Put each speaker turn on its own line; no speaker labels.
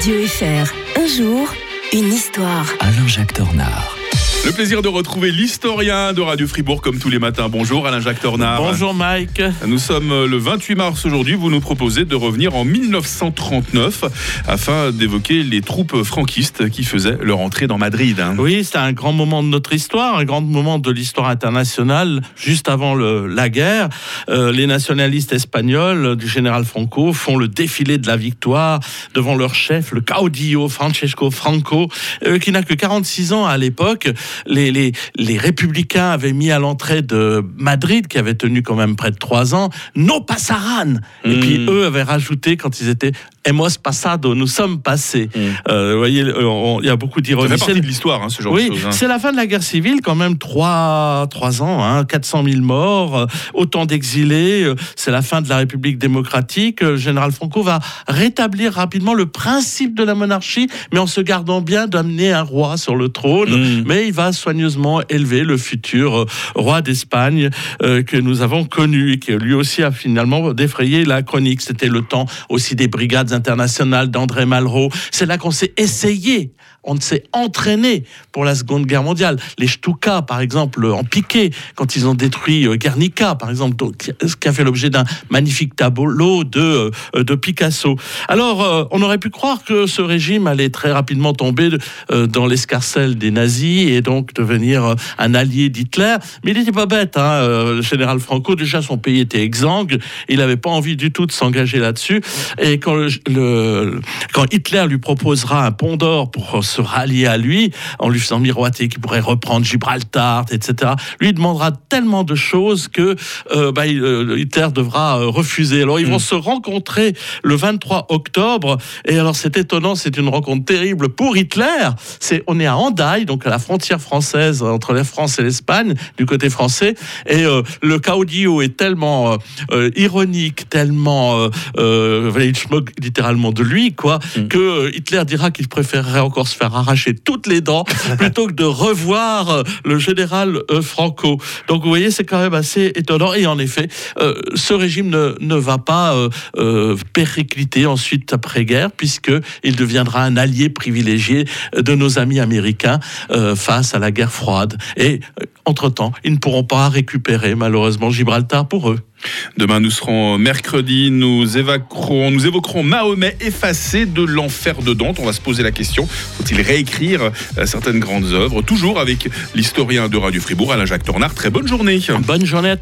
Radio FR. Un jour, une histoire.
Alain-Jacques Tornard.
Le plaisir de retrouver l'historien de Radio Fribourg comme tous les matins. Bonjour Alain-Jacques Tornard.
Bonjour Mike.
Nous sommes le 28 mars aujourd'hui. Vous nous proposez de revenir en 1939 afin d'évoquer les troupes franquistes qui faisaient leur entrée dans Madrid. hein.
Oui, c'est un grand moment de notre histoire, un grand moment de l'histoire internationale. Juste avant le- la guerre, euh, les nationalistes espagnols du général Franco font le défilé de la victoire devant leur chef, le caudillo Francesco Franco, euh, qui n'a que 46 ans à l'époque. Les, les, les républicains avaient mis à l'entrée de Madrid, qui avait tenu quand même près de trois ans, No pasaran. Et
Mm.
puis eux avaient rajouté quand ils étaient Hemos pasado, nous sommes passés.
Mm.
Euh, vous voyez, il y a beaucoup d'ironie. C'est
de l'histoire, hein, ce genre
oui,
de choses. hein.
c'est la fin de la guerre civile, quand même, trois, trois ans, hein, 400 000 morts, euh, autant d'exilés, euh, c'est la fin de la République démocratique. Le général Franco va rétablir rapidement le principe de la monarchie, mais en se gardant bien d'amener un roi sur le trône.
Mm.
Mais il va soigneusement élever le futur roi d'Espagne euh, que nous avons connu et qui lui aussi a finalement défrayé la chronique. C'était le temps aussi des brigades internationales d'André Malraux. C'est là qu'on s'est essayé, on s'est entraîné pour la Seconde Guerre mondiale. Les Stuka, par exemple, en piqué, quand ils ont détruit euh, Guernica, par exemple, ce qui a fait l'objet d'un magnifique tableau de, euh, de Picasso. Alors, euh, on aurait pu croire que ce régime allait très rapidement tomber euh, dans l'escarcelle des nazis et donc devenir euh, un allié d'Hitler. Mais il n'était pas bête, hein, euh, le général Franco. Déjà, son pays était exsangue. Il n'avait pas envie du tout de s'engager là-dessus. Et quand, quand Hitler lui proposera un pont d'or pour se rallier à lui, en lui faisant miroiter qu'il pourrait reprendre Gibraltar, etc., lui demandera tellement de choses que euh, bah, euh, Hitler devra euh, refuser. Alors, ils vont se rencontrer le 23 octobre. Et alors, c'est étonnant, c'est une rencontre terrible pour Hitler. C'est, on est à Hendaye, donc à la frontière française entre la France et l'Espagne, du côté français. Et euh, le caudillo est tellement euh, ironique, tellement, euh, il se moque littéralement de lui, quoi,
Mm.
que Hitler dira qu'il préférerait encore se faire arracher toutes les dents plutôt que de revoir euh, le général euh, Franco. Donc, vous voyez, c'est quand même assez étonnant. Et en effet, euh, ce régime ne, ne va pas euh, euh, péricliter ensuite après-guerre, puisqu'il deviendra un allié privilégié de nos amis américains face à la guerre froide. Et entre-temps, ils ne pourront pas récupérer malheureusement Gibraltar pour eux.
Demain, nous serons mercredi. Nous évoquerons, nous évoquerons Mahomet effacé de l'enfer de Dante. On va se poser la question faut-il réécrire euh, certaines grandes œuvres? Toujours avec l'historien de Radio Fribourg, Alain-Jacques Tornard. Très bonne journée.
Bonne journée à